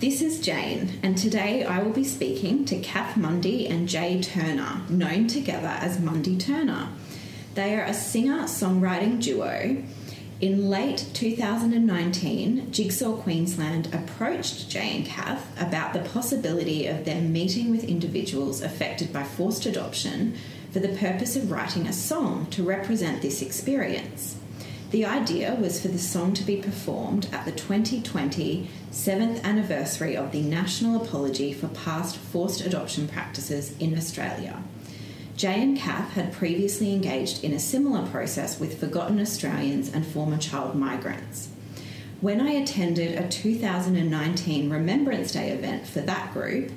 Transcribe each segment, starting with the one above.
This is Jane, and today I will be speaking to Kath Mundy and Jay Turner, known together as Mundy Turner. They are a singer songwriting duo. In late 2019, Jigsaw Queensland approached Jay and Kath about the possibility of them meeting with individuals affected by forced adoption for the purpose of writing a song to represent this experience. The idea was for the song to be performed at the 2020 7th anniversary of the National Apology for Past Forced Adoption Practices in Australia. Jay and Kath had previously engaged in a similar process with forgotten Australians and former child migrants. When I attended a 2019 Remembrance Day event for that group,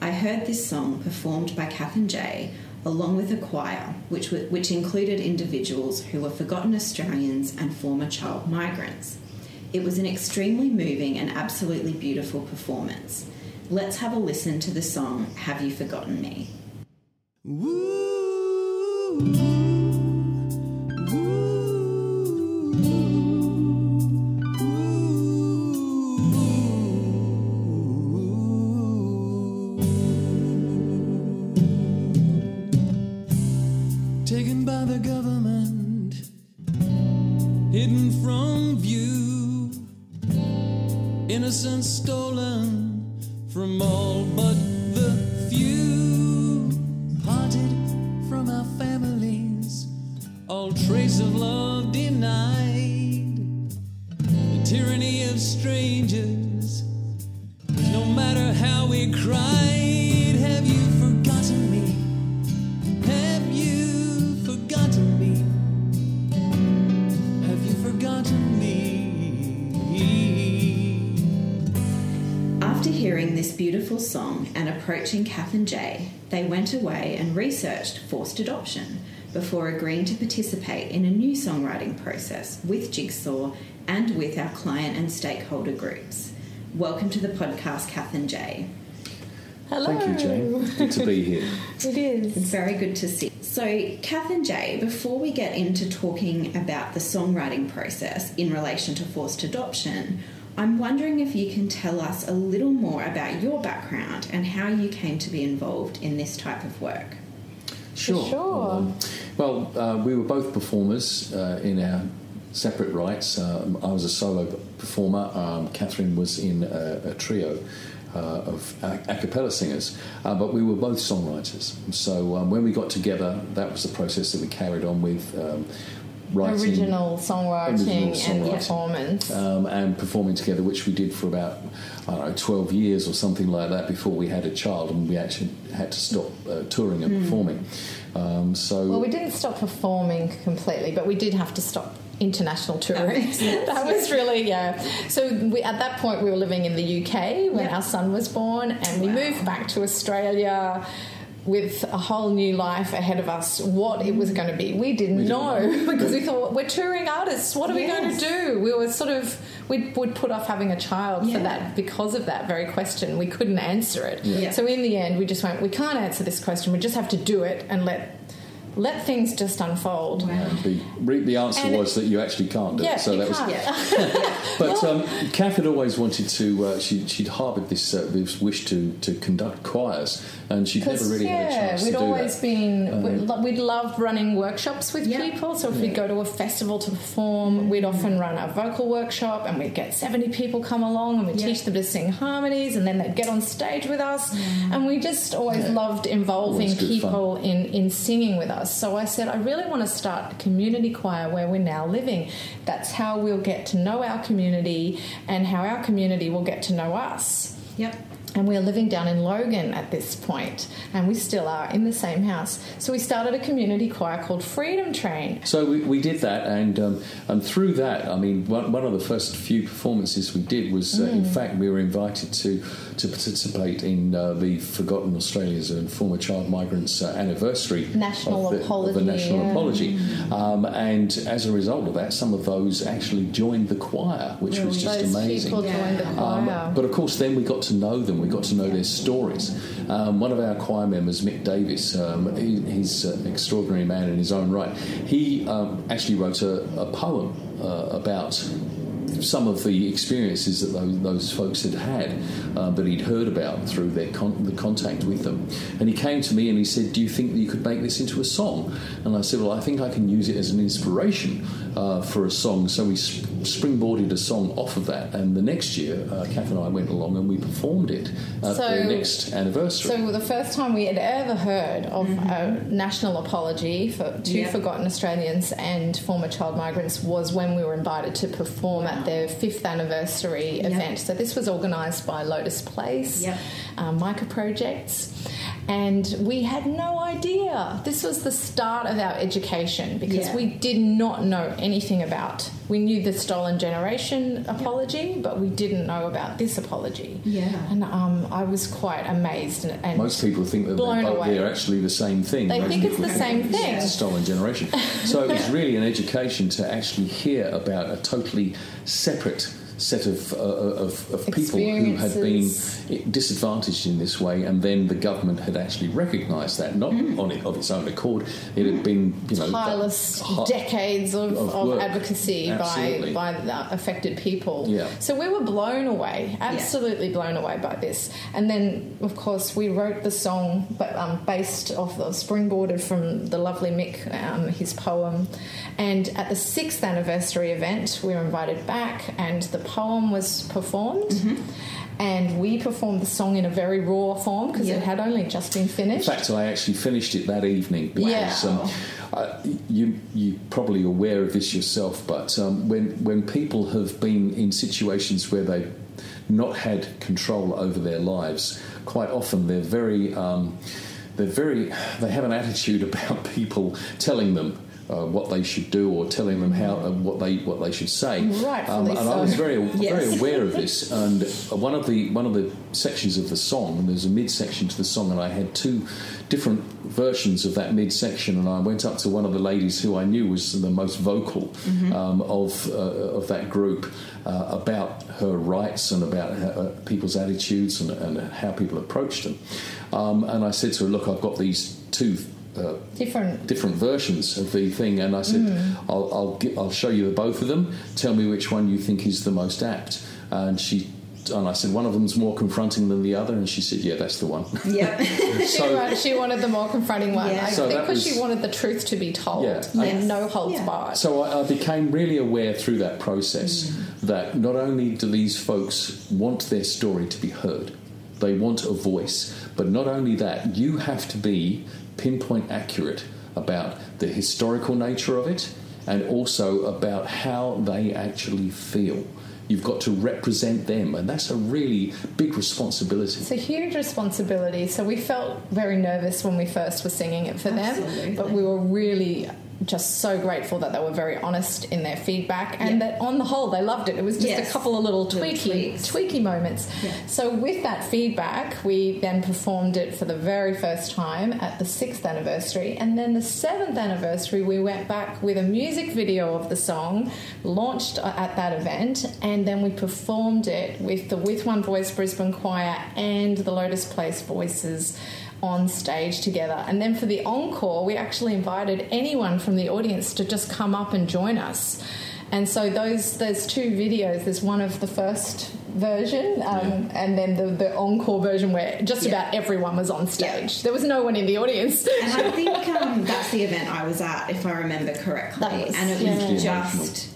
I heard this song performed by Kath and Jay along with a choir, which, which included individuals who were forgotten Australians and former child migrants. It was an extremely moving and absolutely beautiful performance. Let's have a listen to the song Have You Forgotten Me? taken approaching Kath and Jay, they went away and researched forced adoption before agreeing to participate in a new songwriting process with Jigsaw and with our client and stakeholder groups. Welcome to the podcast, Kath and Jay. Hello. Thank you, Jane. Good to be here. It is. It's very good to see. So, Kath and Jay, before we get into talking about the songwriting process in relation to forced adoption, I'm wondering if you can tell us a little more about your background and how you came to be involved in this type of work. Sure. sure. Um, well, uh, we were both performers uh, in our separate rights. Um, I was a solo performer. Um, Catherine was in a, a trio. Uh, of a, a cappella singers, uh, but we were both songwriters. So um, when we got together, that was the process that we carried on with um, writing Original songwriting Original and songwriting. performance. um, and performing together, which we did for about I don't know twelve years or something like that before we had a child, and we actually had to stop uh, touring and performing. Um, so well, we didn't stop performing completely, but we did have to stop international touring. that was really yeah. So we, at that point, we were living in the UK when Yeah. our son was born, and we moved back to Australia. With a whole new life ahead of us, what it was going to be, we didn't know because we thought we're touring artists. What are we going to do? We were sort of we would put off having a child Yeah. for that because of that very question. We couldn't answer it. Yeah. So in the end, we just went, we can't answer this question. We just have to do it and let let things just unfold. And the, the answer And- was that you actually can't do Yeah, it. So you that was can't. But um, Kath had always wanted to. Uh, she, she'd harboured this, uh, this wish to, to conduct choirs, and she'd never really yeah, had a chance we'd to do always that. been we'd, lo- we'd loved running workshops with Yeah. people. So if we'd go to a festival to perform, we'd often run a vocal workshop, and we'd get seventy people come along, and we'd Yeah. teach them to sing harmonies, and then they'd get on stage with us, and we just always loved involving Always good people in in singing with us. So I said, I really want to start a community choir where we're now living. That's how we'll get to know our community, and how our community will get to know us. Yep. And we are living down in Logan at this point, and we still are in the same house. So we started a community choir called Freedom Train. So we, we did that, and um, and through that, I mean, one, one of the first few performances we did was, uh, Mm. in fact, we were invited to to participate in uh, the Forgotten Australians and Former Child Migrants uh, anniversary National of the, of the apology, National yeah. Apology, um, and as a result of that, some of those actually joined the choir, which was just amazing. people joined the choir. Um, but of course, then we got to know them. We got to know their stories. Um, one of our choir members, Mick Davis, um, he, he's an extraordinary man in his own right. He um, actually wrote a, a poem uh, about some of the experiences that those, folks had had uh, that he'd heard about through their con- the contact with them. And he came to me and he said, "Do you think that you could make this into a song?" And I said, "Well, I think I can use it as an inspiration uh, for a song." So we sp- springboarded a song off of that. And the next year, uh, Kath and I went along and we performed it at So- the next anniversary. So the first time we had ever heard of a national apology for to Yeah. forgotten Australians and former child migrants was when we were invited to perform at their fifth anniversary event. So this was organised by Lotus Place, Yep. um, Micah Projects, and we had no idea. This was the start of our education because Yeah. we did not know anything about. We knew the stolen generation apology, but we didn't know about this apology. Yeah. And um, I was quite amazed and, and Most people think that blown they're, away. they're actually the same thing. They Most think it's people the same it's thing. a stolen generation. So it was really an education to actually hear about a totally separate set of, uh, of, of people who had been disadvantaged in this way, and then the government had actually recognised that, not Mm. on it of its own accord. It had been, you know, tireless decades of, of of, advocacy by, Absolutely. by the affected people. Yeah. So we were blown away, absolutely blown away by this. And then, of course, we wrote the song but, um, based off the springboarded from the lovely Mick, um, his poem. And at the sixth anniversary event, we were invited back, and the poem was performed. Mm-hmm. And we performed the song in a very raw form because Yeah. it had only just been finished. In fact, I actually finished it that evening because Yeah. um, uh, you you're probably aware of this yourself. But um, when when people have been in situations where they've not had control over their lives, quite often they're very um, they're very they have an attitude about people telling them. Uh, what they should do, or telling them how uh, what they what they should say, Rightfully Um, and I was very very aware of this. And uh, one of the one of the sections of the song, and there's a midsection to the song, and I had two different versions of that midsection. And I went up to one of the ladies who I knew was the most vocal um, of uh, of that group uh, about her rights and about her, uh, people's attitudes and, and how people approached them. Um, and I said to her, "Look, I've got these two." Uh, Different different versions of the thing, and I said, Mm. I'll, I'll, gi- I'll show you the both of them. Tell me which one you think is the most apt. And she, and I said, one of them's more confronting than the other, and she said, yeah, that's the one. Yeah, she, So- she wanted the more confronting one. Yeah. I So think because was- she wanted the truth to be told Yeah. and Yes. no holds Yeah. barred. So I, I became really aware through that process that not only do these folks want their story to be heard, they want a voice, but not only that, you have to be pinpoint accurate about the historical nature of it and also about how they actually feel. You've got to represent them, and that's a really big responsibility. It's a huge responsibility. So we felt very nervous when we first were singing it for them, but we were really just so grateful that they were very honest in their feedback and Yeah. that on the whole they loved it. It was just Yes. a couple of little tweaky, tweaky moments. Yeah. So, with that feedback, we then performed it for the very first time at the sixth anniversary. And then the seventh anniversary, we went back with a music video of the song, launched at that event, and then we performed it with the With One Voice Brisbane Choir and the Lotus Place Voices on stage together. And then for the encore, we actually invited anyone from the audience to just come up and join us. And so those there's two videos. There's one of the first version, um, and then the, the encore version where just Yeah. about everyone was on stage. Yeah. There was no one in the audience. And I think um, that's the event I was at, if I remember correctly. That was- and it yeah. was just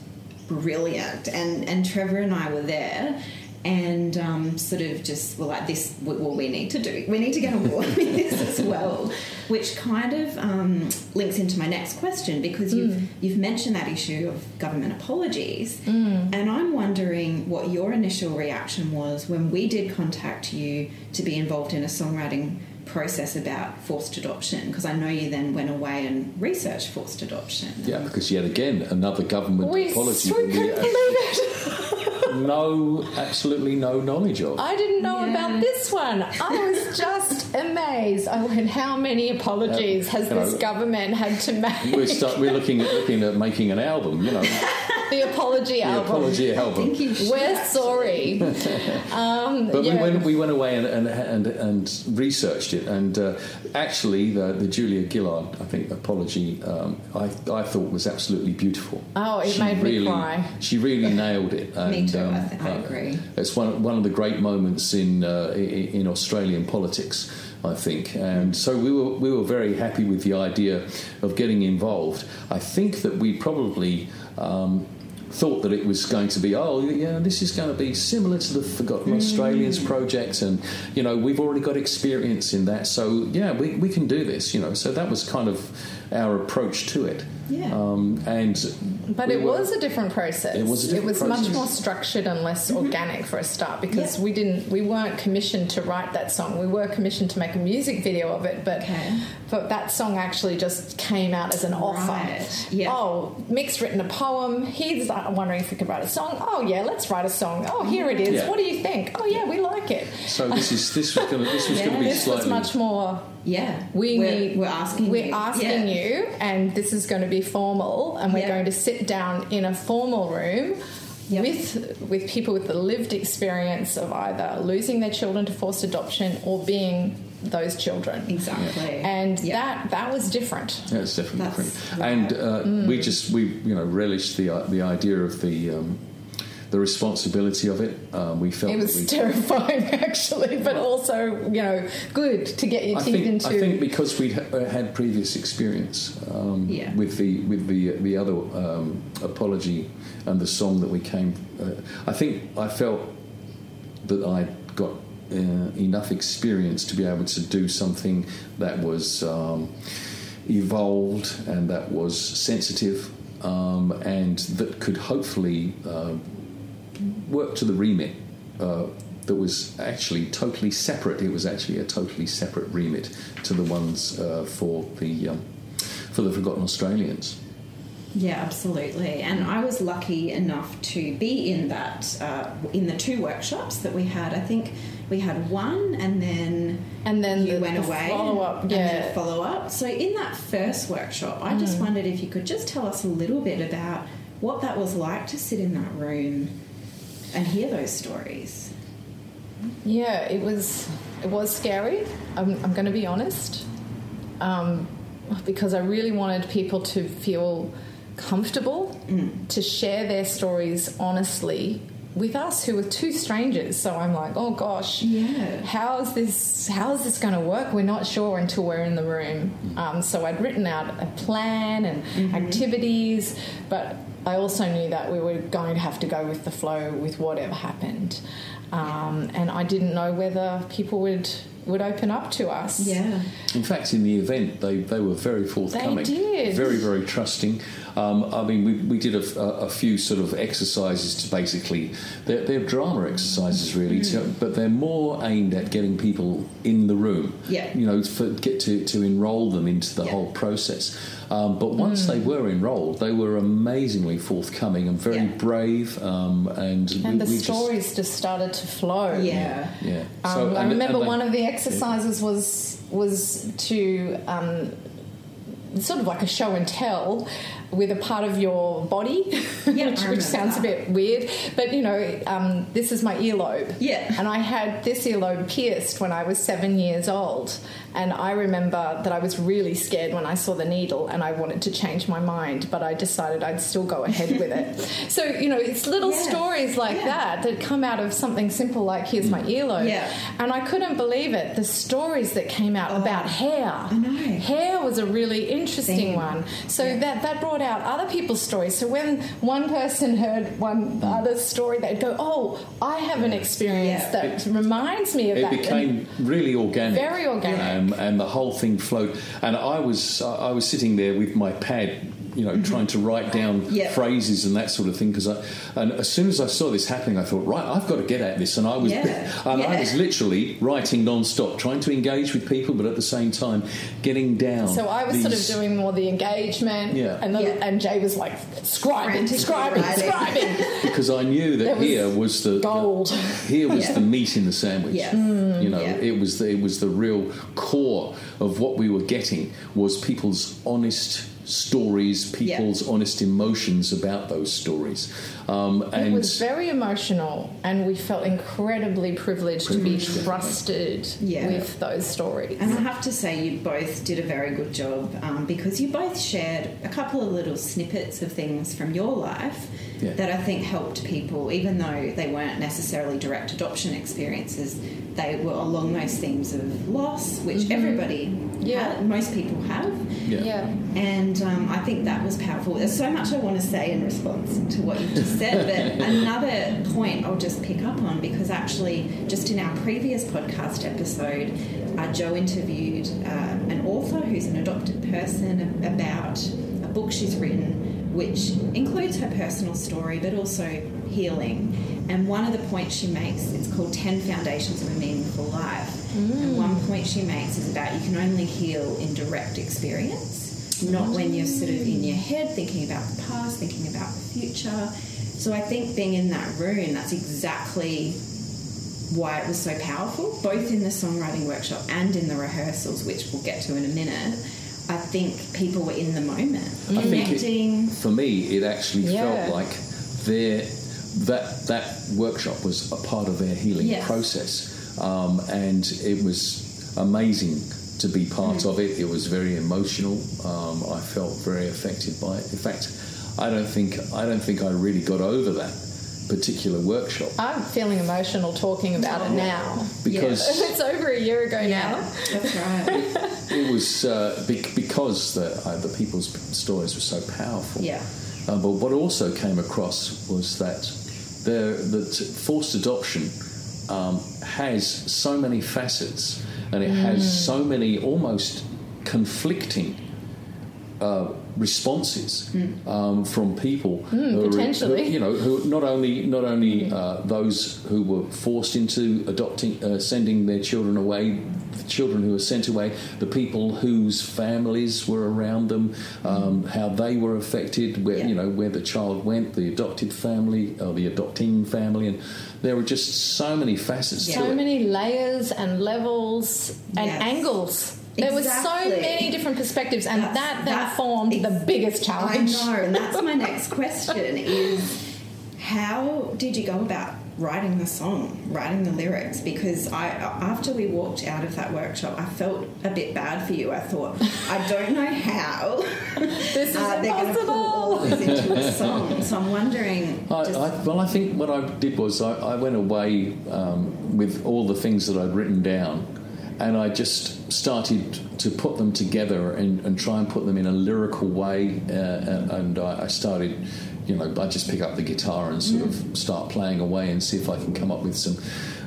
brilliant. And and Trevor and I were there. And um, sort of just were like this. Well, we need to do. We need to get on board with this as well, which kind of um, links into my next question because you've you've mentioned that issue of government apologies, and I'm wondering what your initial reaction was when we did contact you to be involved in a songwriting process about forced adoption because I know you then went away and researched forced adoption. Yeah, because yet again, another government we apology so we couldn't believe it. No, absolutely no knowledge of. I didn't know Yeah. about this one. I was just amazed. I went, how many apologies uh, has this know, government had to make? We're, start, we're looking at looking at making an album, you know, the apology the album. apology album. think you We're sorry. Um, But yeah. we, went, we went away and, and, and, and researched it, and uh, actually, the, the Julia Gillard, I think, apology, um, I, I thought was absolutely beautiful. Oh, it made me cry. She really nailed it. And, Me too, I um, th- I agree. It's one, one of the great moments in, uh, in Australian politics. I think, and so we were we were very happy with the idea of getting involved. I think that we probably um, thought that it was going to be oh yeah this is going to be similar to the Forgotten Australians project, and you know we've already got experience in that, so yeah we, we can do this. You know, so that was kind of our approach to it. Yeah. Um, and But we it were- was a different process. It was a different much process. more structured and less organic for a start because Yeah. we didn't we weren't commissioned to write that song. We were commissioned to make a music video of it, but Okay. but that song actually just came out as an offer. Right. Yeah. Oh, Mick's written a poem. He's uh, wondering if we could write a song. Oh yeah, let's write a song. Oh here it is. Yeah. What do you think? Oh yeah, we like it. so this is this was going to this was Yeah, going to be This slightly was much more Yeah, we we're, need we're asking we're you. asking Yeah. you and this is going to be formal and we're Yeah. going to sit down in a formal room Yep. with with people with the lived experience of either losing their children to forced adoption or being those children exactly, and Yeah. that that was different Yeah, it's definitely That's different. right. And uh, Mm. we just we you know relished the uh, the idea of the um, the responsibility of it. Um, we felt it was terrifying actually but also you know good to get your I teeth think, into I think because we ha- had previous experience um, Yeah. with the with the the other um, apology and the song that we came, uh, I think I felt that I got uh, enough experience to be able to do something that was um, evolved and that was sensitive um, and that could hopefully uh, work to the remit uh, that was actually totally separate. It was actually a totally separate remit to the ones uh, for the um, for the Forgotten Australians. Yeah, absolutely. And I was lucky enough to be in that uh, in the two workshops that we had. I think we had one, and then And then you the- went the away, follow-up, and then yeah. follow up. So in that first workshop, I Mm. just wondered if you could just tell us a little bit about what that was like to sit in that room and hear those stories. Yeah, it was it was scary. I'm, I'm going to be honest, um, because I really wanted people to feel comfortable to share their stories honestly with us, who were two strangers. So I'm like, oh gosh, Yeah. how is this? How is this going to work? We're not sure until we're in the room. Um, so I'd written out a plan and activities, but I also knew that we were going to have to go with the flow with whatever happened. Um, and I didn't know whether people would would open up to us. Yeah. In fact, in the event, they, they were very forthcoming. They did. Very, very trusting. Um, I mean, we, we did a, a, a few sort of exercises to basically, they're, they're drama exercises really, Mm. to, but they're more aimed at getting people in the room. Yeah. You know, for, get to, to enrol them into the Yeah. whole process. Um, but once Mm. they were enrolled, they were amazingly forthcoming and very Yeah. brave. Um, and we, the we stories just, started to flow. Yeah. yeah. Um, So- I and- remember and they- one of the exercises was was to um, sort of like a show and tell with a part of your body, Yeah, which, which sounds that. a bit weird. But you know, um, this is my earlobe. Yeah. And I had this earlobe pierced when I was seven years old. And I remember that I was really scared when I saw the needle and I wanted to change my mind, but I decided I'd still go ahead with it. So, you know, it's little stories like Yeah. that that come out of something simple like here's my earlobe. Yeah. And I couldn't believe it. The stories that came out about hair. I know. Hair was a really interesting Theme. one. So Yeah. that, that brought out other people's stories. So when one person heard one other story, they'd go, Oh, I have an experience Yeah. that reminds me of it that. It became really organic, Very organic. um, and the whole thing flowed. And I was I was sitting there with my pad, you know, trying to write down Yeah. phrases and that sort of thing. Because I, and as soon as I saw this happening, I thought, right, I've got to get at this. And I was, Yeah. and I was literally writing non-stop, trying to engage with people, but at the same time, getting down. so I was sort of doing more the engagement, Yeah. and, the, Yeah. and Jay was like scribing, Frantically scribing, scribing. because I knew that There was here was the gold. here was Yeah. the meat in the sandwich. Yes. Mm. You know, Yeah. it was the, it was the real core of what we were getting was people's honest stories, people's honest emotions about those stories, um, It was very emotional, and we felt incredibly privileged to be trusted Yeah. with those stories. And I have to say, you both did a very good job um, because you both shared a couple of little snippets of things from your life Yeah. that I think helped people, even though they weren't necessarily direct adoption experiences. They were along those themes of loss, which everybody, Yeah. ha- most people have. yeah. yeah. And um, I think that was powerful. There's so much I want to say in response to what you've just said, but another point I'll just pick up on because actually, just in our previous podcast episode, uh, Jo interviewed uh, an author who's an adopted person about a book she's written, which includes her personal story but also healing. And one of the points she makes, it's called 10 Foundations of a Meaningful Life. And one mm. point she makes is about you can only heal in direct experience, not when you're sort of in your head thinking about the past, thinking about the future. So I think being in that room, that's exactly why it was so powerful, both in the songwriting workshop and in the rehearsals, which we'll get to in a minute. I think people were in the moment, I think it- connecting. for me, it actually Yeah. felt like their that that workshop was a part of their healing Yes. process, um, and it was amazing to be part Mm. of it. It was very emotional. Um, I felt very affected by it. In fact, I don't think I don't think I really got over that particular workshop I'm feeling emotional talking about it now. because. it's over a year ago now. That's right. It was uh, bec because the, uh, the people's stories were so powerful. Yeah. Uh, but what also came across was that there, that forced adoption um, has so many facets and it Mm. has so many almost conflicting uh, responses um, from people who are- Mm. potentially. who, you know who not only not only uh, those who were forced into adopting uh, sending their children away the children who were sent away the people whose families were around them um, how they were affected where Yeah. you know where the child went the adopted family or the adopting family and there were just so many facets to So it many layers and levels and Yes. angles. There were so many different perspectives, and That's- that then that- formed the biggest challenge. I know, and that's my next question is how did you go about writing the song, writing the lyrics? Because I after we walked out of that workshop, I felt a bit bad for you. I thought, I don't know how This is uh, they're going to pull all of this into a song. So I'm wondering. I, I, well, I think what I did was I, I went away um, with all the things that I'd written down, and I just started to put them together and, and try and put them in a lyrical way. Uh, and and I, I started, you know, I just pick up the guitar and sort of start playing away and see if I can come up with some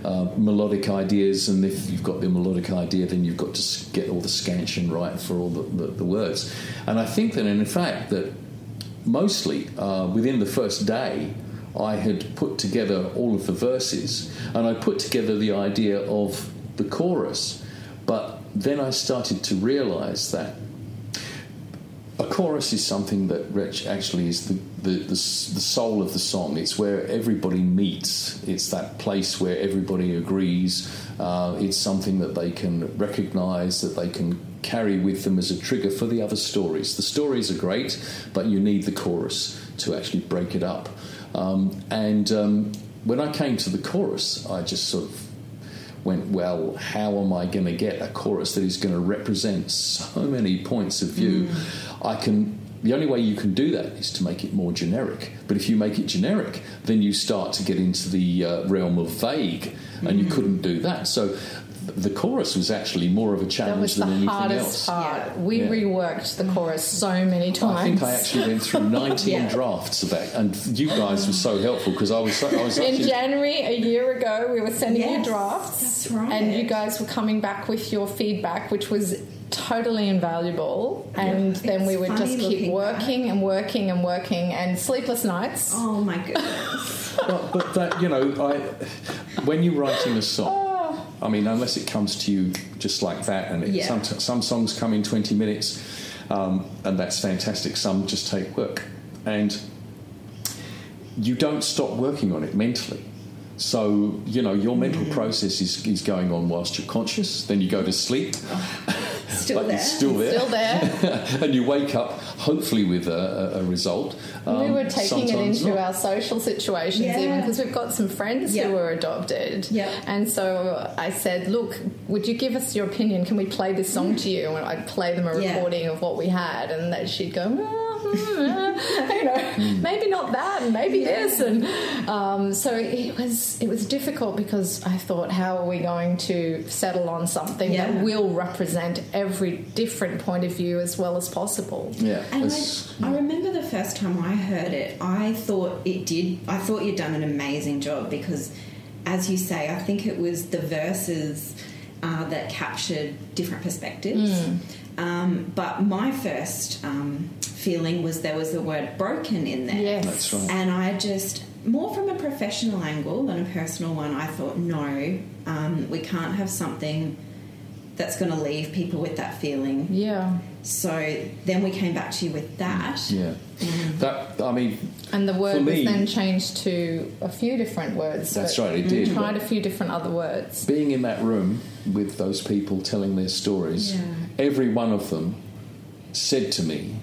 uh, melodic ideas, and if you've got the melodic idea, then you've got to get all the scansion right for all the, the, the words. And I think that, in fact, that mostly uh, within the first day, I had put together all of the verses, and I put together the idea of the chorus. But then I started to realise that a chorus is something that Rich actually is the, the, the, the soul of the song. It's where everybody meets. It's that place where everybody agrees. Uh, it's something that they can recognise, that they can carry with them as a trigger for the other stories. The stories are great, but you need the chorus to actually break it up. Um, and um, when I came to the chorus, I just sort of went, well, how am I going to get a chorus that is going to represent so many points of view? I can. The only way you can do that is to make it more generic. But if you make it generic, then you start to get into the uh, realm of vague, and you couldn't do that. So the chorus was actually more of a That challenge was the than anything hardest else. part. We Yeah. reworked the chorus so many times. I think I actually went through 19 Yeah. drafts of that, and you guys were so helpful because I was so, I was In January a year ago, we were sending you drafts, that's right. and you guys were coming back with your feedback, which was totally invaluable. And then It's we would just keep looking working and working and working, and sleepless nights. Oh my goodness. But, but that you know, I when you're writing a song, Oh. I mean, unless it comes to you just like that, and Yeah. some some songs come in 20 minutes, um, and that's fantastic. Some just take work, and you don't stop working on it mentally. So you know your mental Mm. process is, is going on whilst you're conscious. Then you go to sleep, Still but there. it's still there, Still there. and you wake up hopefully with a, a, a result. we Um, were taking it into not. our social situations Yeah. even because we've got some friends Yeah. who were adopted. Yeah. And so I said, look, would you give us your opinion? Can we play this song to you? And I'd play them a Yeah. recording of what we had, and that she'd go, "Oh, hmm, you know, maybe not that, and maybe this, and um, so it was it was difficult because I thought, how are we going to settle on something Yeah. that will represent every different point of view as well as possible? Yeah, And it's- I, I remember the first time I heard it, I thought it did. I thought you'd done an amazing job because, as you say, I think it was the verses uh, that captured different perspectives. Hmm. Um, but my first um, feeling was there was the word broken in there. Yes. That's right. And I just, more from a professional angle than a personal one, I thought, no, um, we can't have something that's going to leave people with that feeling. Yeah. So then we came back to you with that. Yeah, that I mean, And the word me- was then changed to a few different words. That's right, it did, Tried a few different other words. being in that room with those people telling their stories, Yeah. every one of them said to me,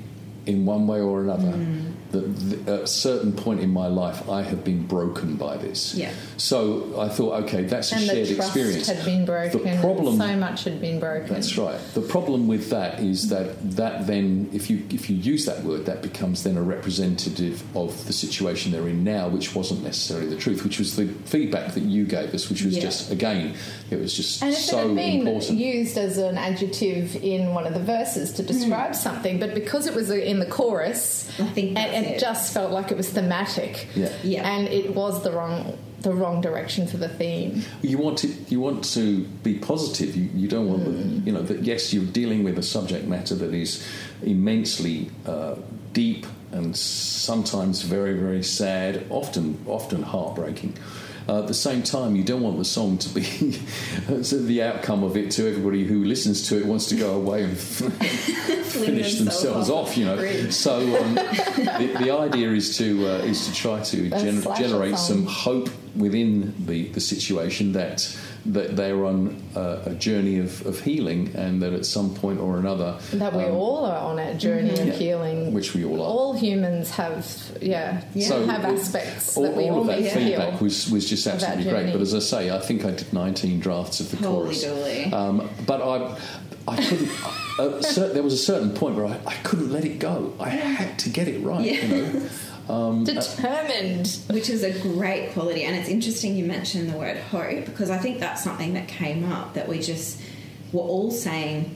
in one way or another, Mm. That th- at a certain point in my life, I have been broken by this. Yeah. So I thought, okay, that's a shared the trust experience. had been broken. The problem, so much had been broken. That's right. The problem with that is that that then, if you if you use that word, that becomes then a representative of the situation they're in now, which wasn't necessarily the truth, which was the feedback that you gave us, which was Yeah. just again, it was just And so it had been important. used as an adjective in one of the verses to describe hmm. something, but because it was in the chorus, I think and, that's and it. it just felt like it was thematic, Yeah. Yeah. and it was the wrong the wrong direction for the theme. You want to you want to be positive. You, you don't want Mm. the, you know that yes, you're dealing with a subject matter that is immensely uh, deep and sometimes very very sad, often often heartbreaking. Uh, at the same time, you don't want the song to be the outcome of it to everybody who listens to it wants to go away and finish themselves off. You know, so um, the, the idea is to uh, is to try to generate some hope within the, the situation that that they're on a, a journey of, of healing and that at some point or another That we um, all are on a journey of Yeah. healing. which we all are. all humans have, yeah, So have it- aspects all, that we all all of that need to feedback heal. was, was just absolutely great. But as I say, I think I did 19 drafts of the Holy chorus. Um, but I, I couldn't. uh, cer- there was a certain point where I, I couldn't let it go. I had to get it right. You know. Um, uh, Determined. Which is a great quality. And it's interesting you mentioned the word hope because I think that's something that came up that we just were all saying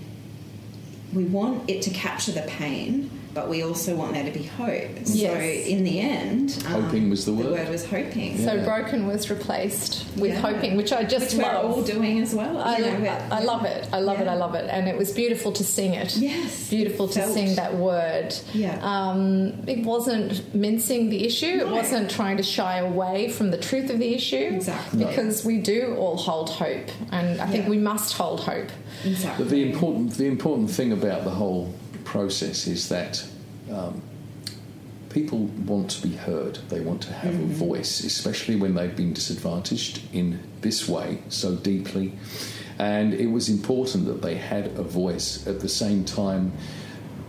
we want it to capture the pain, but we also want there to be hope. So in the end, um, Hoping was the word. The word was hoping. Yeah. So broken was replaced with Yeah. hoping, which I just Which we're all doing as well. I, you know, we're- I love it. I love it. I love it. And it was beautiful to sing it. Yes, Beautiful it to felt- sing that word. Yeah. Um, it wasn't mincing the issue. It wasn't trying to shy away from the truth of the issue. Exactly. Because we do all hold hope. And I think Yeah. we must hold hope. Exactly. But the important, the important thing about the whole process is that um, people want to be heard. They want to have a voice, especially when they've been disadvantaged in this way so deeply. And it was important that they had a voice at the same time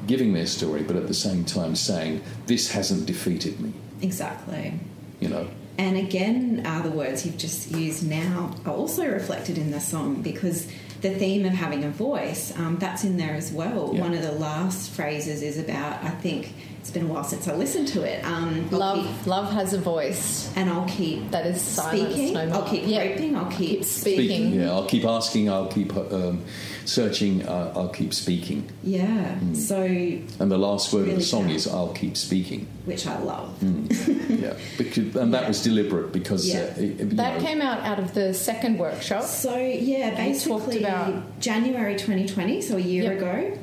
giving their story, but at the same time saying, This hasn't defeated me. exactly. You know, And again, uh, the words you've just used now are also reflected in the song because the theme of having a voice, um, that's in there as well. Yeah. One of the last phrases is about, I think it's been a while since I listened to it. Um, Love, keep- love has a voice. and I'll keep That is silence speaking. no more. I'll keep Yeah. hoping. I'll keep, Keep speaking. Yeah, I'll keep asking, I'll keep um, searching, uh, I'll keep speaking. Yeah. So, And the last word of the song can. is, I'll keep speaking. which I love. yeah, because, and that Yeah. was deliberate because Yeah. uh, it- you That know, came out out of the second workshop. So yeah, We talked basically about- January 2020, so a year Yep. ago.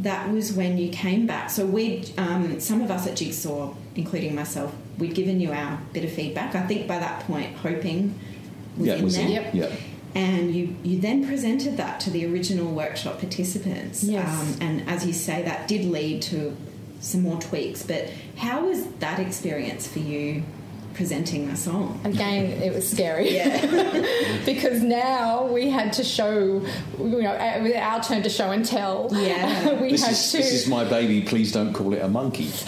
That was when you came back. So we, um, some of us at Jigsaw, including myself, we'd given you our bit of feedback. I think by that point, hoping was yeah, in it was there. in- Yep. yeah. And you, you then presented that to the original workshop participants. Yes. Um, and as you say, that did lead to some more tweaks. But how was that experience for you presenting the song? Again, it was scary. Yeah. because now we had to show, you know, it was our turn to show and tell. Yeah. we This had is, to. this is my baby. Please don't call it a monkey.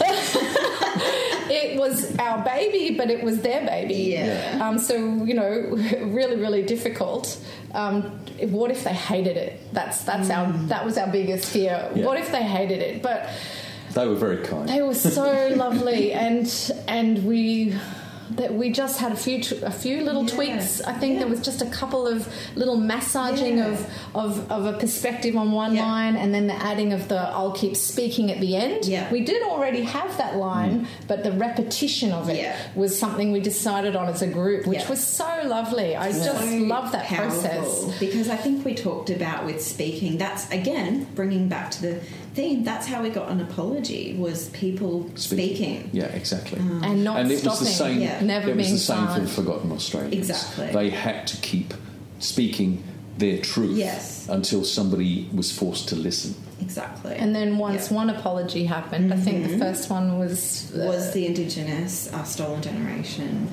it was our baby, but it was their baby. Yeah. Um, so you know, really, really difficult. Um, what if they hated it? That's that's our that was our biggest fear. Yeah. What if they hated it? But They were very kind. They were so lovely, and and we that we just had a few t- a few little Yeah. tweaks. I think there was just a couple of little massaging Yeah. of, of of a perspective on one Yeah. line, and then the adding of the "I'll keep speaking" at the end. Yeah. we did already have that line, mm. but the repetition of it Yeah. was something we decided on as a group, which Yeah. was so lovely. I just love that powerful, process. because I think we talked about with speaking. That's again bringing back to the theme. That's how we got an apology was people speaking. Yeah, exactly. And not and it stopping, was the same. Yeah. never it was being the same silent. for Forgotten Australians. Exactly. They had to keep speaking their truth Yes. until somebody was forced to listen. Exactly. And then once Yeah. one apology happened, I think the first one was uh, was the Indigenous our stolen generation.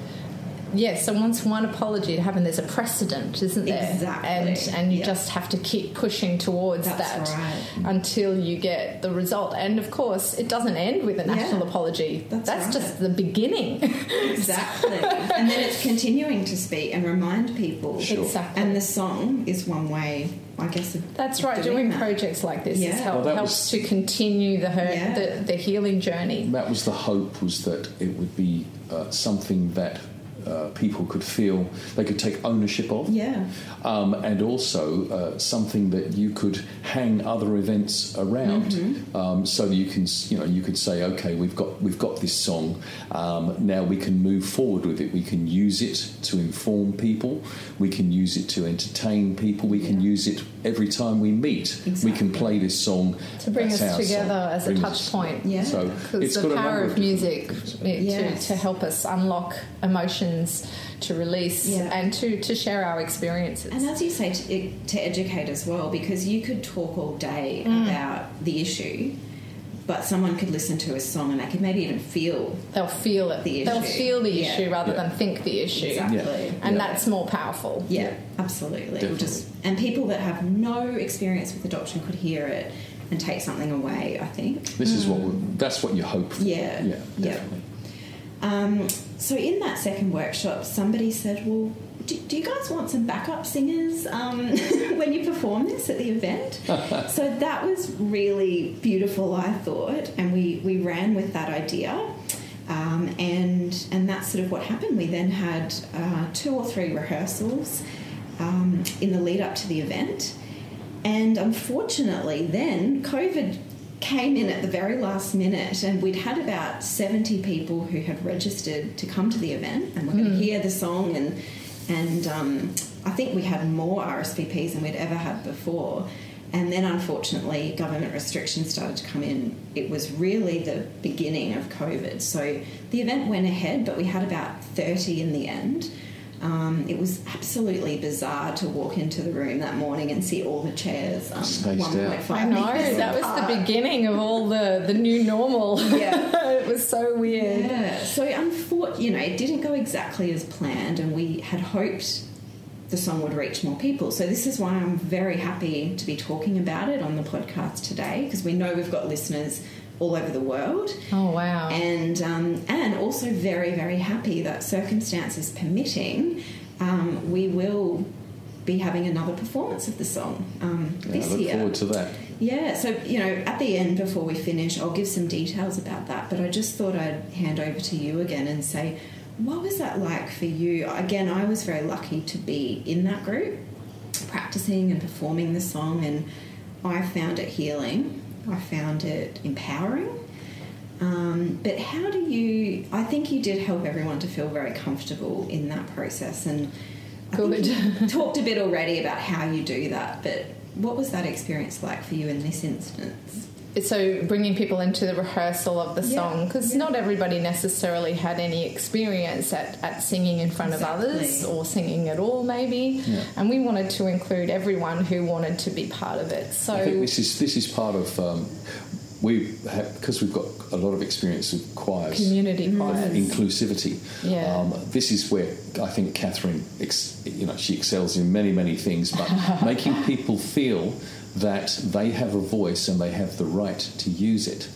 Yes, so once one apology had happened, there's a precedent, isn't there? Exactly. And and you Yeah. just have to keep pushing towards That's that right. until you get the result. And of course, it doesn't end with a national Yeah. apology. That's right. just the beginning. Exactly. and then it's continuing to speak and remind people. Sure. Exactly. And the song is one way, I guess. Of That's right. doing Doing that. projects like this Yeah. help, Well, helps was- to continue the, her, Yeah. the the healing journey. That was the hope, was that it would be uh, something that uh, people could feel they could take ownership of. Yeah. Um, and also uh, something that you could hang other events around, Mm-hmm. um, so that you can, you know, you could say, okay, we've got we've got this song. Um, now we can move forward with it. We can use it to inform people. We can use it to entertain people. We can Yeah. use it every time we meet. We can play this song To bring us together song. as a touch us- point. Yeah. So Because it's the got power number of music things. Yes. to, to help us unlock emotions, to release, Yeah. and to, to share our experiences. And as you say, to, to educate as well, because you could talk all day Mm. about the issue, but someone could listen to a song and they could maybe even feel They'll feel it. The issue. They'll feel the Yeah. issue rather Yeah. than think the issue. exactly. Yeah. And Yeah. that's more powerful. Yeah, absolutely. Just and people that have no experience with adoption could hear it and take something away. I think. This is what that's what you hope for. Yeah. yeah, Yeah. definitely. Um, so in that second workshop, somebody said, "Well, do, do you guys want some backup singers um, when you perform this at the event?" so that was really beautiful, I thought, and we we ran with that idea. Um, and and that's sort of what happened. We then had uh, two or three rehearsals um, in the lead up to the event, and unfortunately, then COVID came in at the very last minute, and we'd had about 70 people who had registered to come to the event and we were going to hear the song. And, and um, I think we had more RSVPs than we'd ever had before. And then, unfortunately, government restrictions started to come in. It was really the beginning of COVID. So the event went ahead, but we had about 30 in the end. Um, it was absolutely bizarre to walk into the room that morning and see all the chairs um, Spaced out. 1.5 I know metres that was apart. the beginning of all the the new normal. Yeah. it was so weird. Yeah. So unfortunately, you know, it didn't go exactly as planned, and we had hoped the song would reach more people. So this is why I'm very happy to be talking about it on the podcast today because we know we've got listeners all over the world. Oh wow! and um, and also very very happy that circumstances permitting, um, we will be having another performance of the song um, Yeah, I this look year. forward to that. Yeah, so you know, at the end before we finish, I'll give some details about that. But I just thought I'd hand over to you again and say, what was that like for you? Again, I was very lucky to be in that group, practicing and performing the song, and I found it healing. I found it empowering. Um, but how do you? I think you did help everyone to feel very comfortable in that process, and Good. talked a bit already about how you do that. But what was that experience like for you in this instance? So bringing people into the rehearsal of the Yeah, song because yeah. not everybody necessarily had any experience at, at singing in front Exactly. of others or singing at all maybe Yeah. and we wanted to include everyone who wanted to be part of it so I think this is this is part of um, we have because we've got a lot of experience with choirs. community choirs inclusivity. Yeah. Um, this is where I think Catherine, ex, you know, she excels in many, many things, but making people feel that they have a voice and they have the right to use it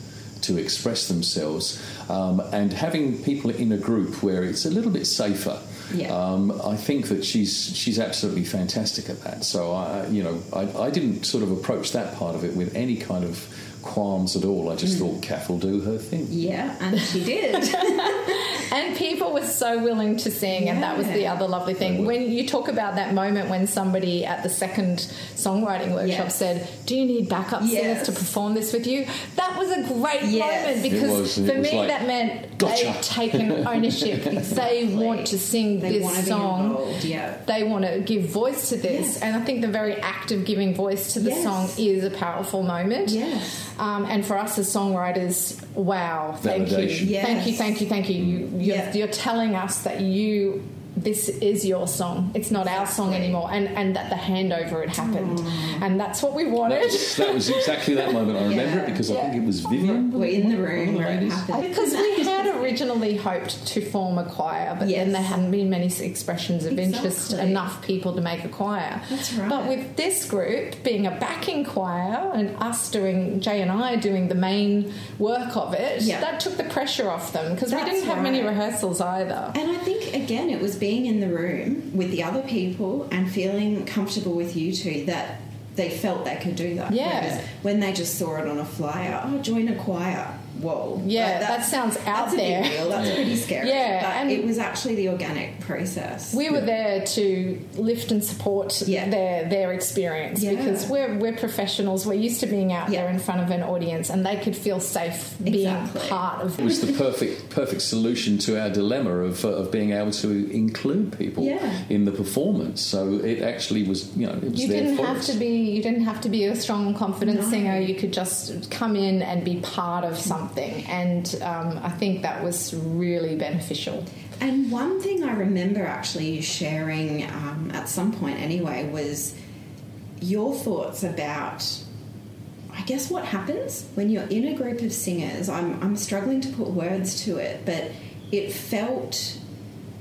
to express themselves, um, and having people in a group where it's a little bit safer. Yeah. Um, I think that she's she's absolutely fantastic at that. So I, you know, I, I didn't sort of approach that part of it with any kind of qualms at all. I just mm. thought Kath will do her thing. Yeah, and she did. And people were so willing to sing, and that was the other lovely thing. When you talk about that moment when somebody at the second songwriting workshop Yes. said, Do you need backup singers to perform this with you? That was a great Yes. moment It because was- it for me like, that meant "Gotcha." they've taken ownership. They want to sing They this want to be song. yeah. They want to give voice to this. Yes. And I think the very act of giving voice to the Yes. song is a powerful moment. Yes. Um, and for us as songwriters, wow, thank you. Yes. Thank you, thank you, thank you. you you're, Yeah. you're telling us that you this is your song. It's not our song anymore, and and that the handover had happened, mm. and that's what we That wanted. was, that was exactly that moment. I remember Yeah. it because I think it was Vivian. We're in the room where it happened. Because we had originally hoped to form a choir, but Yes. then there hadn't been many expressions of interest, enough people to make a choir. That's right. But with this group being a backing choir and us doing, Jay and I doing the main work of it, Yeah. that took the pressure off them because we didn't have many rehearsals either. And I think again, it was being in the room with the other people and feeling comfortable with you two that they felt they could do that. Yeah. Whereas when they just saw it on a flyer, oh, join a choir. Whoa. Yeah, Like, that sounds out that's there. A big deal. That's pretty scary. Yeah, but and- it was actually the organic process. We were there to lift and support Yeah. their their experience Yeah. because we're we're professionals. We're used to being out Yeah. there in front of an audience, and they could feel safe being Exactly. part of It was the perfect perfect solution to our dilemma of, uh, of being able to include people Yeah. in the performance. So it actually was, you know, it was You there didn't for have us. to be. You didn't have to be a strong, confident No. singer. You could just come in and be part of something, and um, I think that was really beneficial. And one thing I remember actually sharing um, at some point anyway was your thoughts about, I guess, what happens when you're in a group of singers. I'm, I'm struggling to put words to it, but it felt.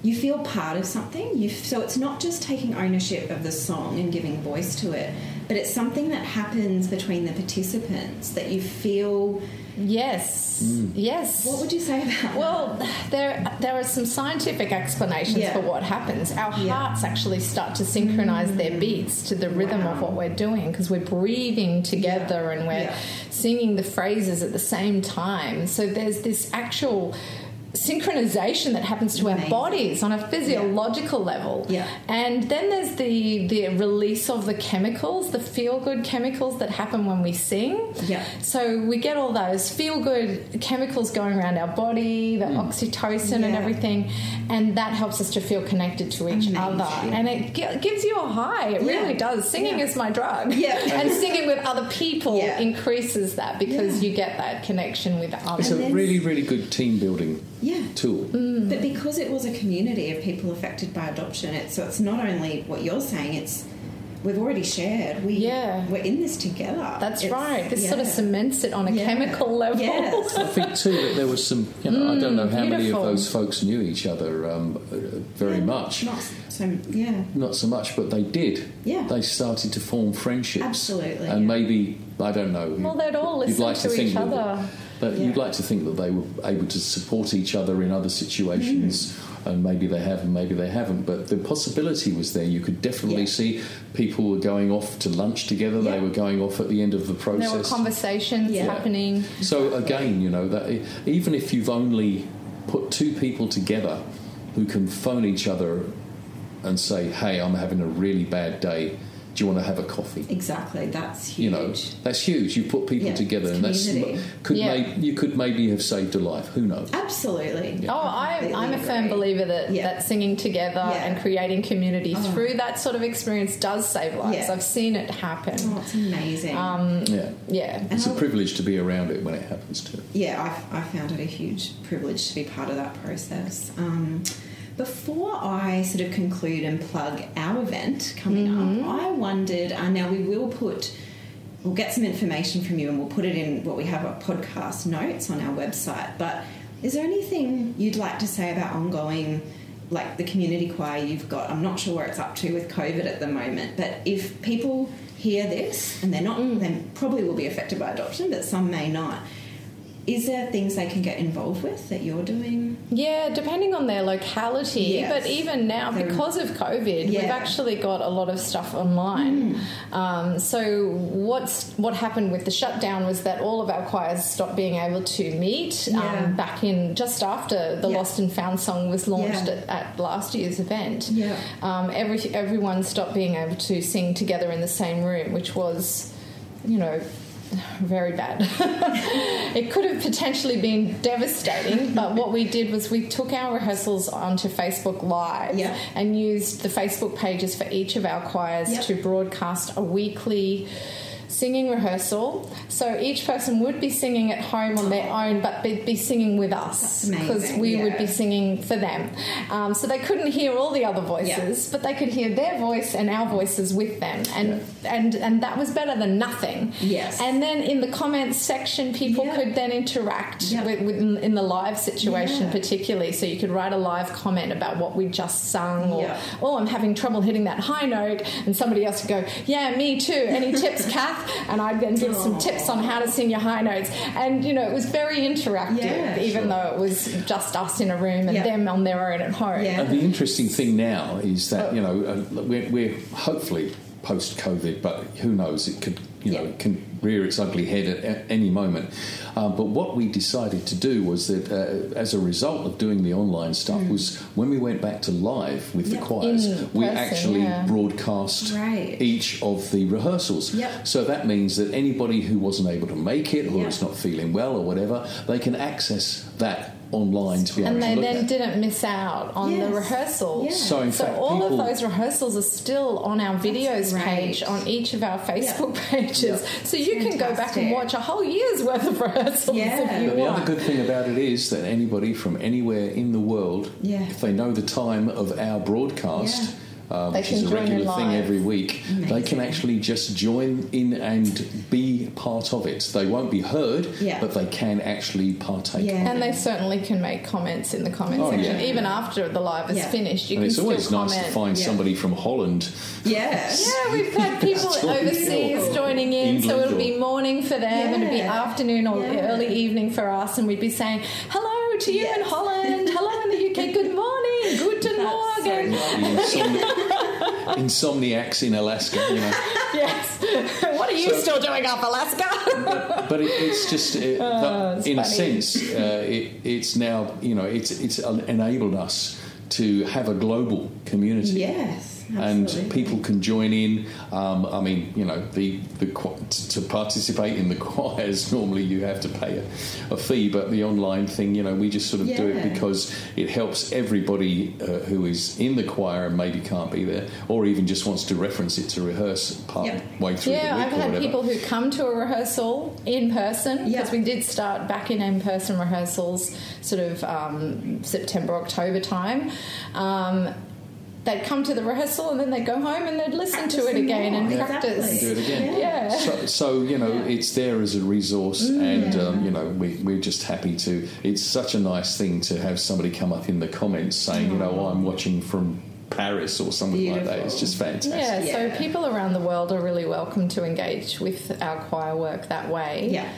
You feel part of something. You, so it's not just taking ownership of the song and giving voice to it, but it's something that happens between the participants that you feel. Yes, mm. yes. What would you say about that? Well, there there are some scientific explanations Yeah. for what happens. Our Yeah. hearts actually start to synchronize their mm. beats to the rhythm of what we're doing because we're breathing together and we're Yeah. singing the phrases at the same time. So there's this actual synchronization that happens to our bodies on a physiological level. Yeah. And then there's the the release of the chemicals, the feel good chemicals that happen when we sing. Yeah. So we get all those feel good chemicals going around our body, the oxytocin and everything, and that helps us to feel connected to each Amazing. other. And it gi- gives you a high. It Yeah. really does. Singing Yeah. is my drug. Yeah. and singing with other people Yeah. increases that because Yeah. you get that connection with others. It's a really, really good team building Yeah. tool. But because it was a community of people affected by adoption, it's, so it's not only what you're saying, it's we've already shared. We, Yeah. We're in this together. That's It's- right. This sort of cements it on a Yeah. chemical level. Yes. I think too that there was some. You know, I don't know how many of those folks knew each other um, uh, very Yeah, much. Not so, yeah. Not so much, but they did. Yeah. They started to form friendships. Absolutely, And yeah. maybe I don't know. Well, they'd all you'd listen like to think each that- other. But Yeah. you'd like to think that they were able to support each other in other situations, Mm. and maybe they have, and maybe they haven't. But the possibility was there. You could definitely Yeah. see people were going off to lunch together. They were going off at the end of the process. There were conversations Yeah. happening. So again, you know that even if you've only put two people together who can phone each other and say, "Hey, I'm having a really bad day. Do you want to have a coffee?" Exactly. That's huge. You know, that's huge. You put people Yeah, together, and that's could Yeah. may, you could maybe have saved a life. Who knows? Absolutely. Oh, I, I'm a firm agree. believer that, Yeah. that singing together Yeah. and creating community Oh. through that sort of experience does save lives. Yeah. I've seen it happen. Oh, it's amazing. Um, Yeah, Yeah. it's a privilege to be around it when it happens too. yeah, I, I found it a huge privilege to be part of that process. Um, before I sort of conclude and plug our event coming Mm-hmm. up, I wondered. Uh, now we will put, we'll get some information from you, and we'll put it in what we have our podcast notes on our website. But is there anything you'd like to say about ongoing? Like the community choir you've got, I'm not sure where it's up to with COVID at the moment, but if people hear this and they're not, Mm. they probably will be affected by adoption, but some may not. Is there things they can get involved with that you're doing? Yeah, depending on their locality. Yes. But even now, They're- because of COVID, we've actually got a lot of stuff online. Um, so what's what happened with the shutdown was that all of our choirs stopped being able to meet Yeah. um, back in just after the Yeah. Lost and Found song was launched Yeah. at, at last year's event. Yeah. Um, every everyone stopped being able to sing together in the same room, which was, you know. Very bad. it could have potentially been devastating, but what we did was we took our rehearsals onto Facebook Live and used the Facebook pages for each of our choirs Yep. to broadcast a weekly singing rehearsal. So each person would be singing at home on their own, but be, be singing with us because we would be singing for them. Um, so they couldn't hear all the other voices, but they could hear their voice and our voices with them, and and and that was better than nothing. Yes. And then in the comments section, people Yeah. could then interact Yeah. with, with in, in the live situation, Yeah. particularly. So you could write a live comment about what we just sung, or Yeah. oh, I'm having trouble hitting that high note, and somebody else would go, yeah, me too. Any tips, Kath? And I'd then give some tips on how to sing your high notes, and you know it was very interactive, Yeah, even sure. though it was just us in a room and Yeah. them on their own at home. Yeah. And the interesting thing now is Oh. that you know uh, we're, we're hopefully post COVID, but who knows? It could you know it can rear its ugly head at a- any moment. Um, but what we decided to do was that uh, as a result of doing the online stuff was when we went back to live with Mm. Yeah. the choirs, In we person, actually yeah. broadcast Right. each of the rehearsals. Yep. So that means that anybody who wasn't able to make it or Yeah. is not feeling well or whatever, they can access that online to be able And they then at. didn't miss out on the rehearsals. Yeah. So in So fact, all people, of those rehearsals are still on our videos page on each of our Facebook pages. So you can go back and watch a whole year's worth of rehearsals Yeah. if you But the other good thing about it is that anybody from anywhere in the world, Yeah. if they know the time of our broadcast, uh, Um, they which can is a join regular thing every week, they can actually just join in and be part of it. They won't be heard, Yeah. but they can actually partake. Yeah. and they certainly can make comments in the comment Oh, section, yeah. even after the live is Yeah. finished. You And can it's still always comment. nice to find Yeah. somebody from Holland. Yes. Yeah, we've had people overseas in. joining in, so it'll be morning for them and it'll be afternoon or Yeah. early evening for us, and we'd be saying, Hello to you in Holland, hello in the UK, good morning, so insomni- insomniacs in Alaska, you know. Yes. what are you still doing up Alaska? but it, it's just it, Oh, it's in a sense uh, it, it's now you know it's it's enabled us to have a global community Yes, and people can join in. Um, I mean, you know, the the to participate in the choirs normally you have to pay a, a fee, but the online thing, you know, we just sort of do it because it helps everybody uh, who is in the choir and maybe can't be there, or even just wants to reference it to rehearse part Yep. way through Yeah, the week I've had whatever. people who come to a rehearsal in person Yeah. because we did start back in in-person rehearsals, sort of um, September October time. Um, they'd come to the rehearsal and then they'd go home and they'd listen Practice to it again more. and Yeah. practice. Exactly. do it again. Yeah. So, so you know, it's there as a resource, and um, you know, we, we're just happy to. It's such a nice thing to have somebody come up in the comments saying, you know, I'm watching from Paris or something like that. It's just fantastic. Yeah, Yeah. so people around the world are really welcome to engage with our choir work that way. Yeah.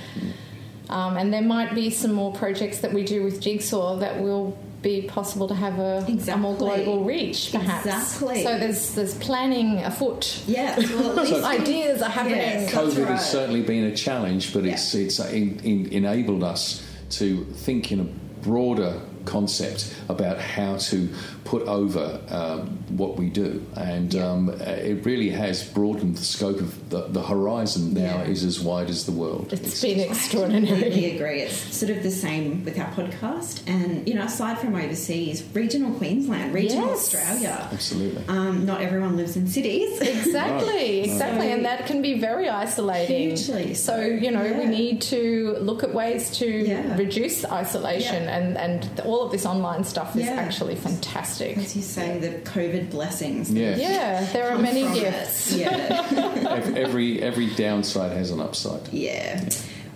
Um, and there might be some more projects that we do with Jigsaw that will be possible to have a, a more global reach, perhaps. Exactly. So there's there's planning afoot. Yeah. Well, at least Ideas are happening. Yes. COVID right. has certainly been a challenge, but it's it's in, in, enabled us to think in a broader concept about how to put over um, what we do, and um, it really has broadened the scope of the, the horizon. Now Yeah. is as wide as the world. It's been extraordinary. I extraordinary. completely agree. It's sort of the same with our podcast, and you know, aside from overseas, regional Queensland, regional Yes. Australia. Absolutely. Um, not everyone lives in cities. Exactly, Right. exactly, and that can be very isolating. Hugely So so, you know we need to look at ways to Yeah. reduce isolation, Yeah. and and all of this online stuff is Yeah. actually fantastic. As you say, the COVID blessings. Yeah. Yeah, there are many from it. gifts. Yeah. Every every downside has an upside. Yeah.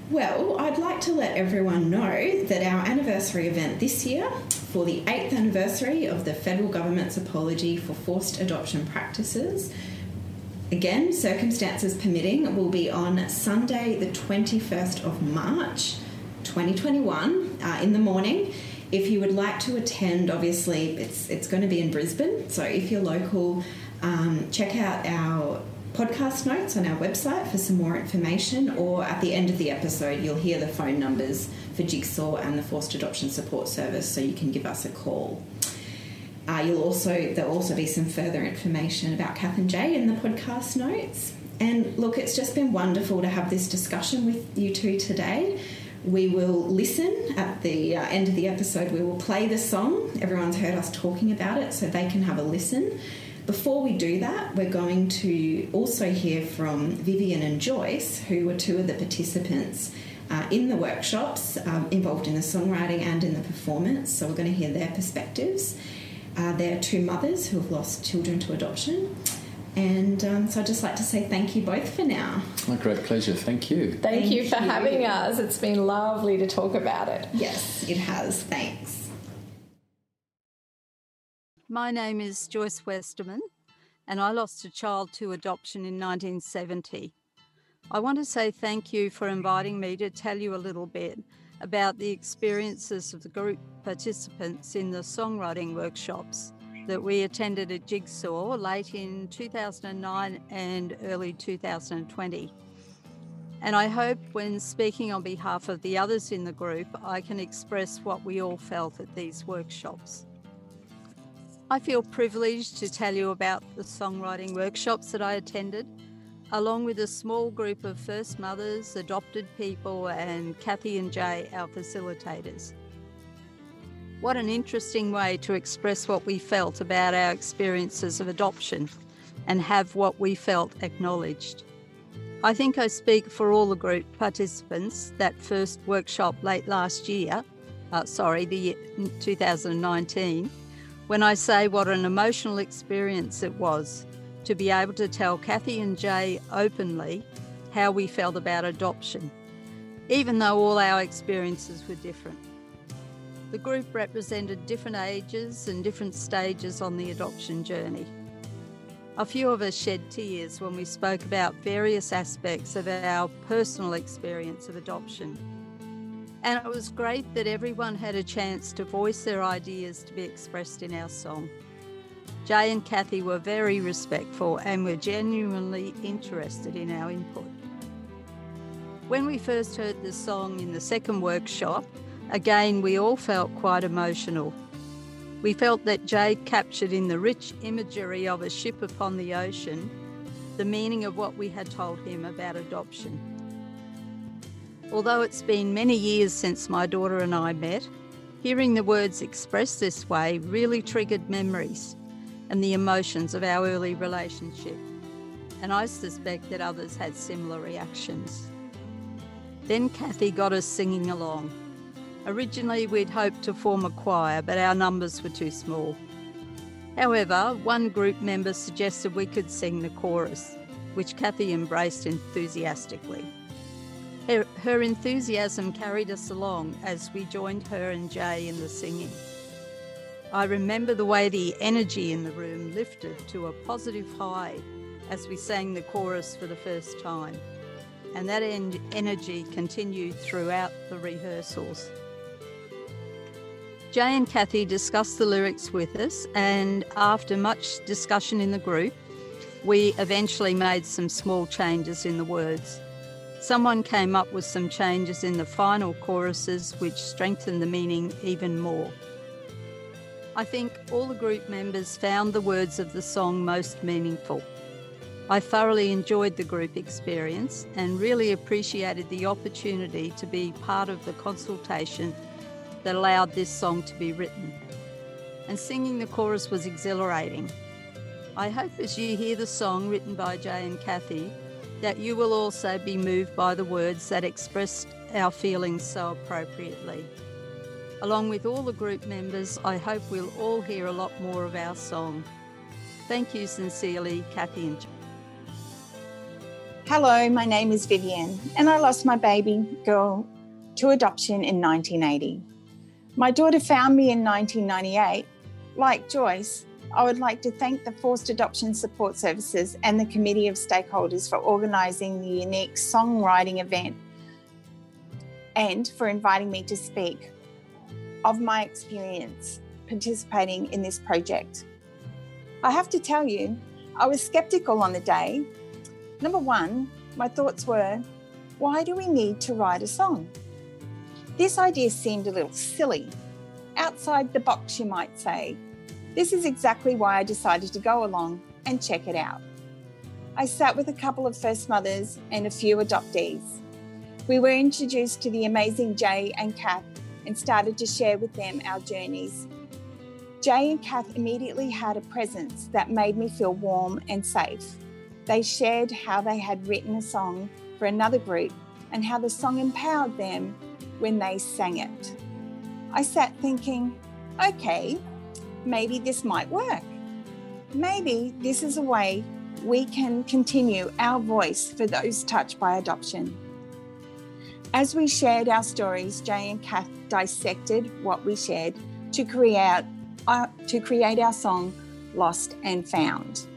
Well, I'd like to let everyone know that our anniversary event this year, for the 8th anniversary of the federal government's apology for forced adoption practices, again, circumstances permitting, will be on Sunday, the 21st of March 2021 uh, in the morning. If you would like to attend, obviously it's it's going to be in Brisbane. So if you're local, um, check out our podcast notes on our website for some more information. Or at the end of the episode, you'll hear the phone numbers for Jigsaw and the Forced Adoption Support Service, so you can give us a call. Uh, you'll also there'll also be some further information about Kath and Jay in the podcast notes. And look, it's just been wonderful to have this discussion with you two today. We will listen at the uh, end of the episode. We will play the song. Everyone's heard us talking about it, so they can have a listen. Before we do that, we're going to also hear from Vivian and Joyce, who were two of the participants uh, in the workshops um, involved in the songwriting and in the performance. So we're going to hear their perspectives. Uh, they're two mothers who have lost children to adoption. And um, so I'd just like to say thank you both for now. My great pleasure. Thank you. Thank, Thank you for you. having us. It's been lovely to talk about it. Yes, it has. Thanks. My name is Joyce Westerman, and I lost a child to adoption in 1970. I want to say thank you for inviting me to tell you a little bit about the experiences of the group participants in the songwriting workshops that we attended at Jigsaw late in 2009 and early 2020. And I hope when speaking on behalf of the others in the group, I can express what we all felt at these workshops. I feel privileged to tell you about the songwriting workshops that I attended, along with a small group of first mothers, adopted people, and Kathy and Jay, our facilitators. What an interesting way to express what we felt about our experiences of adoption and have what we felt acknowledged. I think I speak for all the group participants that first workshop late last year, uh, sorry, the year 2019, when I say what an emotional experience it was to be able to tell Kathy and Jay openly how we felt about adoption, even though all our experiences were different. The group represented different ages and different stages on the adoption journey. A few of us shed tears when we spoke about various aspects of our personal experience of adoption. And it was great that everyone had a chance to voice their ideas to be expressed in our song. Jay and Kathy were very respectful and were genuinely interested in our input. When we first heard the song in the second workshop, again we all felt quite emotional. We felt that Jay'd captured in the rich imagery of a ship upon the ocean the meaning of what we had told him about adoption. Although it's been many years since my daughter and I met, hearing the words expressed this way really triggered memories and the emotions of our early relationship, and I suspect that others had similar reactions. Then Kathy got us singing along. Originally, we'd hoped to form a choir, but our numbers were too small. However, one group member suggested we could sing the chorus, which Kathy embraced enthusiastically. Her, her, enthusiasm carried us along as we joined her and Jay in the singing. I remember the way the energy in the room lifted to a positive high as we sang the chorus for the first time, and that en- energy continued throughout the rehearsals. Jay and Kathy discussed the lyrics with us, and after much discussion in the group, we eventually made some small changes in the words. Someone came up with some changes in the final choruses which strengthened the meaning even more. I think all the group members found the words of the song most meaningful. I thoroughly enjoyed the group experience and really appreciated the opportunity to be part of the consultation that allowed this song to be written. And singing the chorus was exhilarating. I hope as you hear the song written by Jay and Kathy that you will also be moved by the words that expressed our feelings so appropriately. Along with all the group members, I hope we'll all hear a lot more of our song. Thank you sincerely, Kathy and Jay. Hello, my name is Vivian, and I lost my baby girl to adoption in 1980. My daughter found me in 1998. Like Joyce, I would like to thank the Forced Adoption Support Services and the Committee of Stakeholders for organising the unique songwriting event and for inviting me to speak of my experience participating in this project. I have to tell you, I was skeptical on the day. Number one, my thoughts were, why do we need to write a song? This idea seemed a little silly, outside the box, you might say. This is exactly why I decided to go along and check it out. I sat with a couple of first mothers and a few adoptees. We were introduced to the amazing Jay and Kath and started to share with them our journeys. Jay and Kath immediately had a presence that made me feel warm and safe. They shared how they had written a song for another group and how the song empowered them when they sang it. I sat thinking, okay, maybe this might work. Maybe this is a way we can continue our voice for those touched by adoption. As we shared our stories, Jay and Kath dissected what we shared to create, uh, to create our song Lost and Found.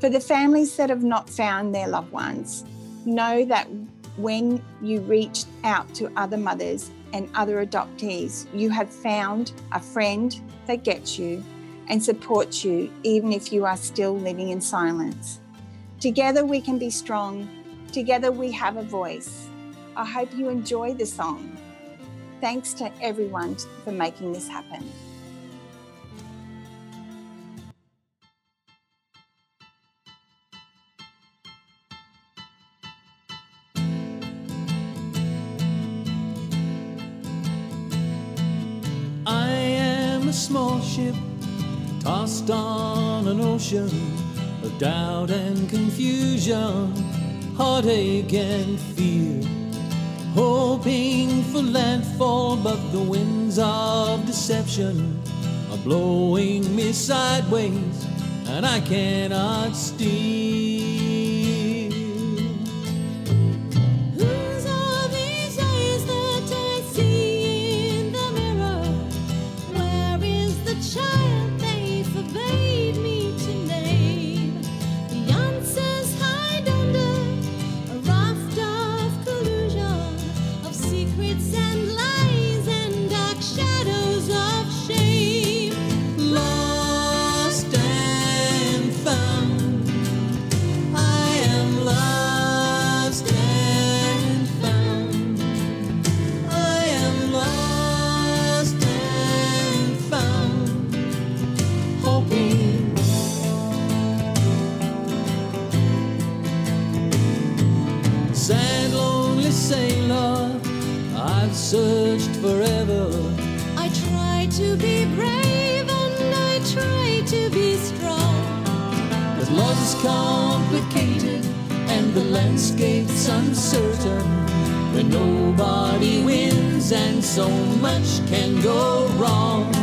For the families that have not found their loved ones, know that when you reach out to other mothers and other adoptees, you have found a friend that gets you and supports you, even if you are still living in silence. Together we can be strong. Together we have a voice. I hope you enjoy the song. Thanks to everyone for making this happen. Small ship tossed on an ocean of doubt and confusion, heartache and fear. Hoping for landfall, but the winds of deception are blowing me sideways, and I cannot steer. Landscape's uncertain. When nobody wins and so much can go wrong.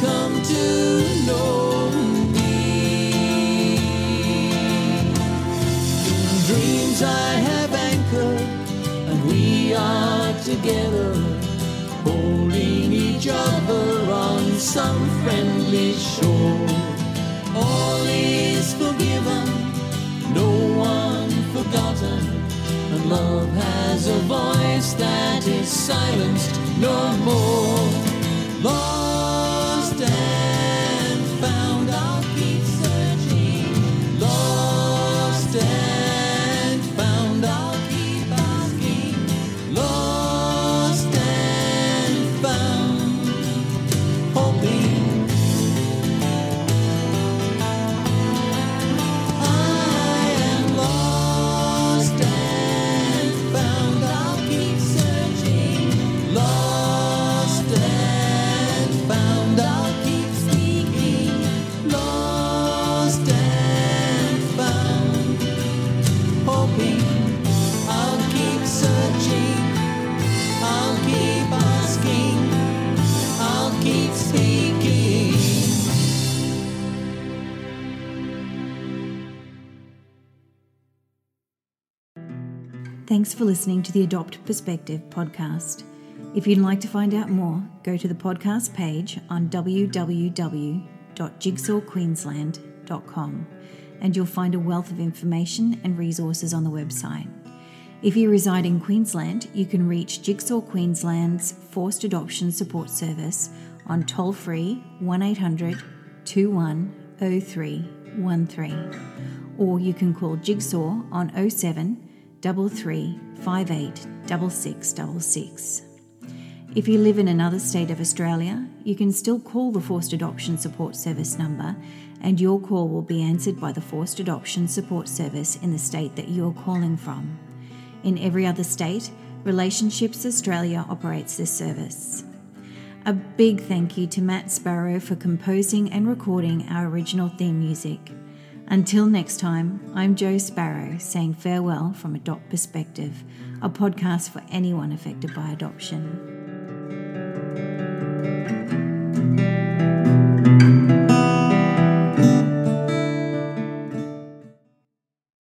Come to know me? Dreams I have anchored, and we are together, holding each other on some friendly shore. All is forgiven, no one forgotten, and love has a voice that is silenced no more. Lost and for listening to the Adopt Perspective podcast. If you'd like to find out more, go to the podcast page on www.jigsawqueensland.com and you'll find a wealth of information and resources on the website. If you reside in Queensland, you can reach Jigsaw Queensland's Forced Adoption Support Service on toll free 1800 210313 or you can call Jigsaw on 07 33 58 6666. If you live in another state of Australia, you can still call the Forced Adoption Support Service number and your call will be answered by the Forced Adoption Support Service in the state that you are calling from. In every other state, Relationships Australia operates this service. A big thank you to Matt Sparrow for composing and recording our original theme music. Until next time, I'm Jo Sparrow saying farewell from Adopt Perspective, a podcast for anyone affected by adoption.